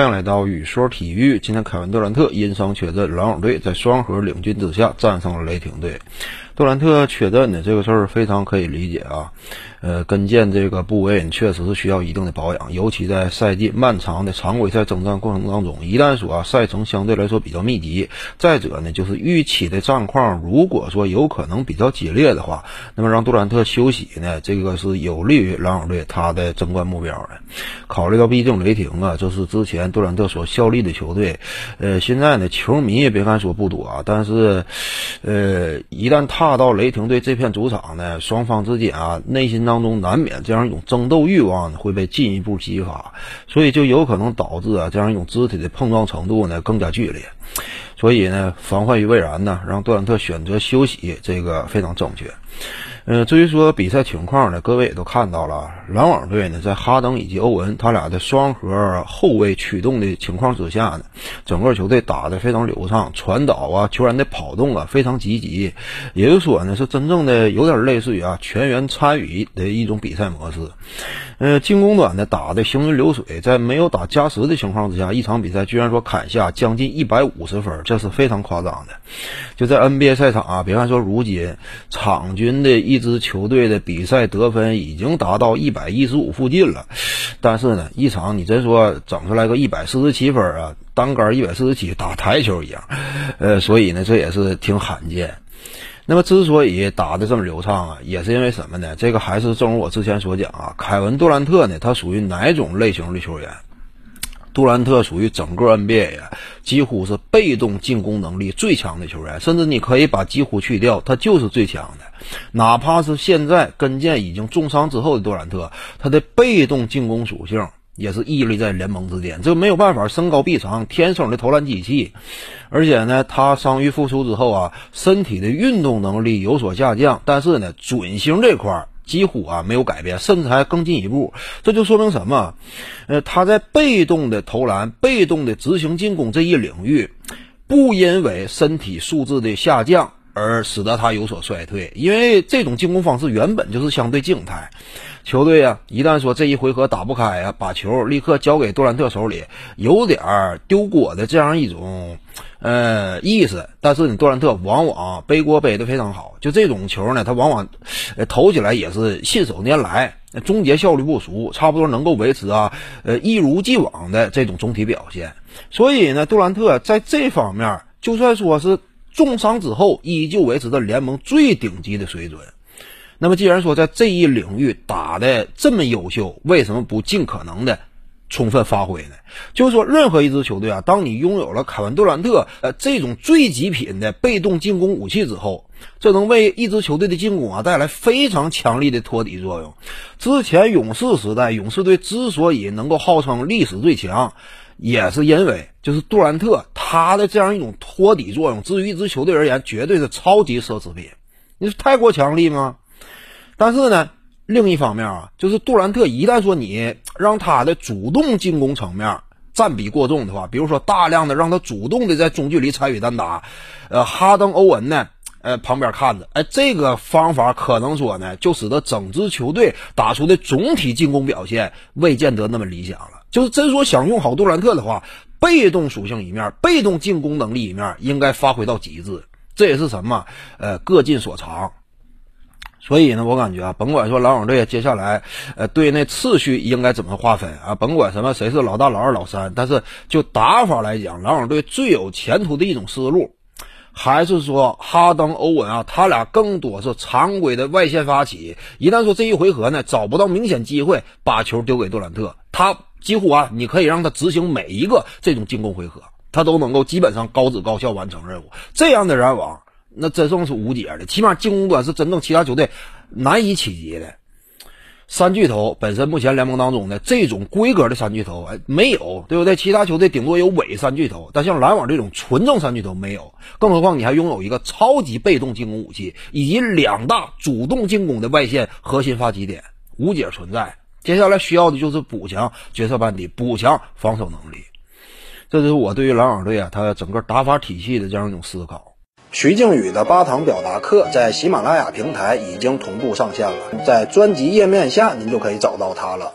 欢迎来到雨说体育。今天凯文杜兰特因伤缺阵，篮网队在双核领军之下战胜了雷霆队。杜兰特缺阵的这个事儿非常可以理解啊，呃，跟腱这个部位确实是需要一定的保养，尤其在赛季漫长的常规赛征战过程当中，一旦说啊赛程相对来说比较密集，再者呢就是预期的战况如果说有可能比较激烈的话，那么让杜兰特休息呢，这个是有利于篮网队他的争冠目标的。考虑到毕竟雷霆啊，这是之前杜兰特所效力的球队，呃，现在呢球迷也别看说不多啊，但是，呃，一旦踏到雷霆队这片主场呢，双方之间啊，内心当中难免这样一种争斗欲望会被进一步激发，所以就有可能导致啊这样一种肢体的碰撞程度呢更加剧烈。所以呢，防患于未然呢，让杜兰特选择休息，这个非常正确。呃，至于说比赛情况呢，各位也都看到了，篮网队呢在哈登以及欧文他俩的双核后卫驱动的情况之下呢，整个球队打得非常流畅，传导啊，球员的跑动啊非常积极，也就是说呢是真正的有点类似于啊全员参与的一种比赛模式。呃，进攻端呢打的行云流水，在没有打加时的情况之下，一场比赛居然说砍下将近一百五十分，这是非常夸张的。就在 NBA 赛场啊，别看说如今场均的一支球队的比赛得分已经达到一百一十五附近了，但是呢，一场你真说整出来个一百四十七分啊，单杆一百四十七，打台球一样，呃，所以呢，这也是挺罕见。那么之所以打得这么流畅啊，也是因为什么呢？这个还是正如我之前所讲啊，凯文杜兰特呢，他属于哪种类型的球员？杜兰特属于整个 NBA 呀，几乎是被动进攻能力最强的球员，甚至你可以把几乎去掉，他就是最强的。哪怕是现在跟腱已经重伤之后的杜兰特，他的被动进攻属性也是屹立在联盟之巅。这没有办法，身高臂长，天生的投篮机器。而且呢，他伤愈复出之后啊，身体的运动能力有所下降，但是呢，准星这块儿。几乎啊没有改变，甚至还更进一步，这就说明什么？呃，他在被动的投篮、被动的执行进攻这一领域，不因为身体素质的下降而使得他有所衰退，因为这种进攻方式原本就是相对静态。球队啊，一旦说这一回合打不开啊，把球立刻交给杜兰特手里，有点丢锅的这样一种。呃，意思，但是你杜兰特往往背锅背的非常好，就这种球呢，他往往投起来也是信手拈来，终结效率不俗，差不多能够维持啊，呃，一如既往的这种总体表现。所以呢，杜兰特在这方面，就算说是重伤之后，依旧维持着联盟最顶级的水准。那么，既然说在这一领域打的这么优秀，为什么不尽可能的？充分发挥呢？就是说，任何一支球队啊，当你拥有了凯文杜兰特呃这种最极品的被动进攻武器之后，这能为一支球队的进攻啊带来非常强力的托底作用。之前勇士时代，勇士队之所以能够号称历史最强，也是因为就是杜兰特他的这样一种托底作用，至于一支球队而言，绝对是超级奢侈品。你说太过强力吗？但是呢？另一方面啊，就是杜兰特一旦说你让他的主动进攻层面占比过重的话，比如说大量的让他主动的在中距离参与单打，呃，哈登、欧文呢，呃，旁边看着，哎，这个方法可能说呢，就使得整支球队打出的总体进攻表现未见得那么理想了。就是真说想用好杜兰特的话，被动属性一面，被动进攻能力一面应该发挥到极致，这也是什么？呃，各尽所长。所以呢，我感觉啊，甭管说篮网队接下来，呃，队内次序应该怎么划分啊，甭管什么谁是老大、老二、老三，但是就打法来讲，篮网队最有前途的一种思路，还是说哈登、欧文啊，他俩更多是常规的外线发起。一旦说这一回合呢找不到明显机会，把球丢给杜兰特，他几乎啊，你可以让他执行每一个这种进攻回合，他都能够基本上高质高效完成任务。这样的篮网。那真正是无解的，起码进攻端是真正其他球队难以企及的。三巨头本身目前联盟当中的这种规格的三巨头，哎，没有，对不对？其他球队顶多有伪三巨头，但像篮网这种纯正三巨头没有。更何况你还拥有一个超级被动进攻武器，以及两大主动进攻的外线核心发起点，无解存在。接下来需要的就是补强角色班底，补强防守能力。这就是我对于篮网队啊，他整个打法体系的这样一种思考。徐静宇的八堂表达课在喜马拉雅平台已经同步上线了，在专辑页面下您就可以找到它了。